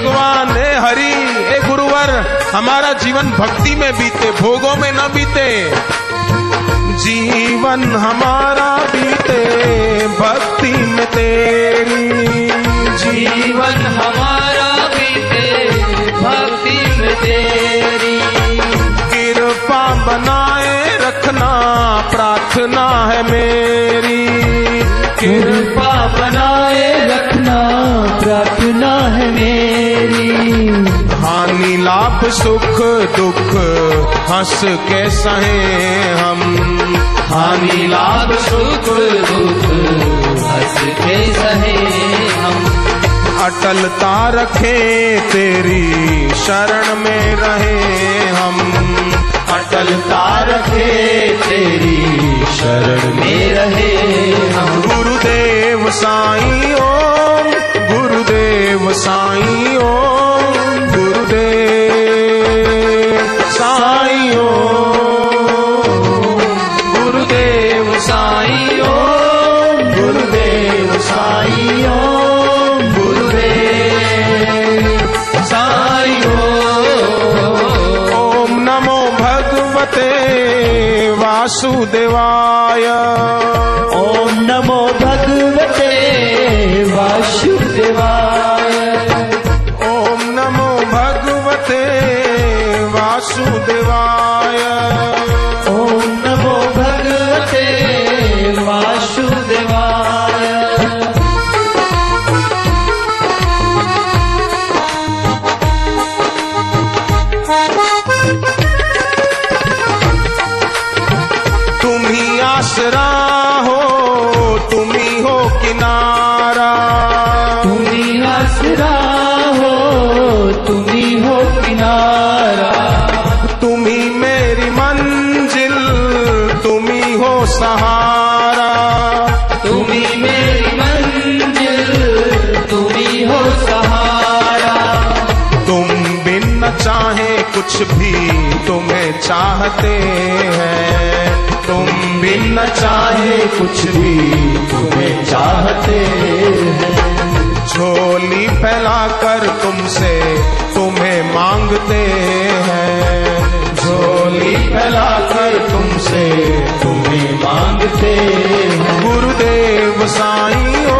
भगवान हे हरि हे गुरुवर हमारा जीवन भक्ति में बीते भोगों में न बीते। जीवन हमारा बीते भक्ति में तेरी। जीवन हमारा बीते भक्ति में तेरी। कृपा बनाए रखना प्रार्थना है मेरी। कृपा सुख दुख हंस के सहे हम। हानि लाभ सुख दुख हंस के सहे हम। अटलता रखे तेरी शरण में रहे हम। अटलता रखे तेरी शरण में रहे हम। गुरुदेव साईं ओम गुरुदेव साईं वासुदेवाय आसरा हो तुम ही हो किनारा। तुम्ही आसरा हो तुम्ही हो किनारा। तुम ही मेरी मंजिल तुम ही हो सहारा। तुम्ही मेरी मंजिल तुम्ही हो सहारा। तुम बिन न चाहे कुछ भी तुम्हें चाहते हैं। तुम बिन न चाहे कुछ भी तुम्हें चाहते हैं। झोली फैलाकर तुमसे तुम्हें मांगते हैं। झोली फैला कर तुमसे तुम्हें मांगते हैं। गुरुदेव साईं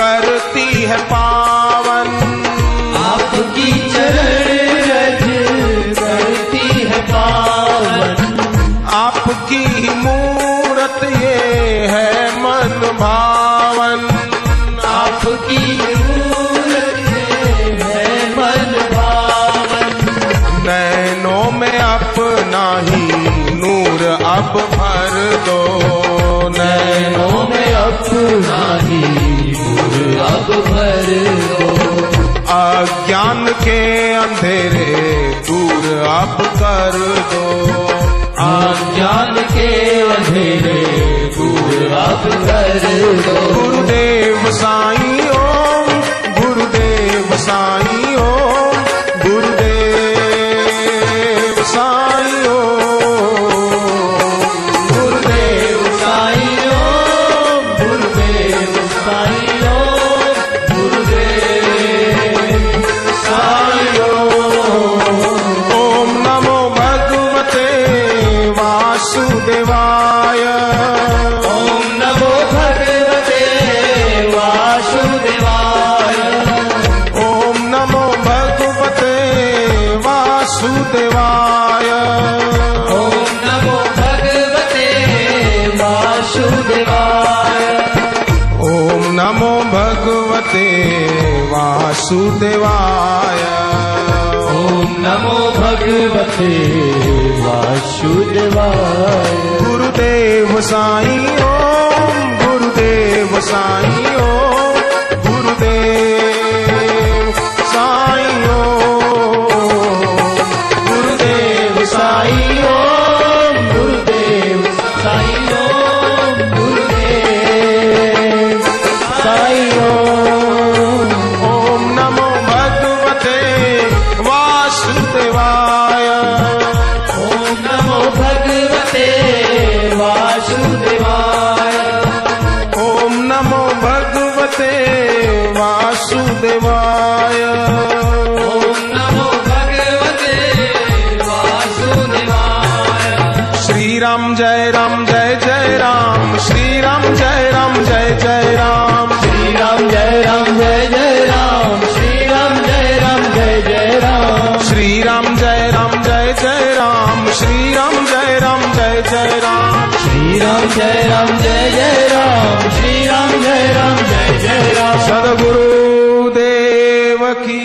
करती है पावन। आपकी चरण रज करती है पावन। आपकी मूरत ये है मन भावन आपकी मूरत है मन भावन नैनों में अपना ही नूर अब अज्ञान के अंधेरे दूर आप कर दो। अज्ञान के अंधेरे दूर आप कर दो। गुरुदेव साईं ओम गुरुदेव साईं ओम। वासुदेवाय। ॐ नमो भगवते वासुदेवाय। गुरुदेव साईं ओम गुरुदेव साईं भगवते वासुदेवाय। नमो भगवते वासुदेवाय। श्री राम जय राम जय जय राम। श्री राम जय राम जय जय राम। श्री राम जय राम जय जय राम। श्री राम जय राम जय जय राम। श्री राम जय राम जय जय राम। श्री राम जय राम जय जय राम। श्रीराम जय राम जय जय राम श्रीराम जय राम जय जय राम। सद्गुरुदेव की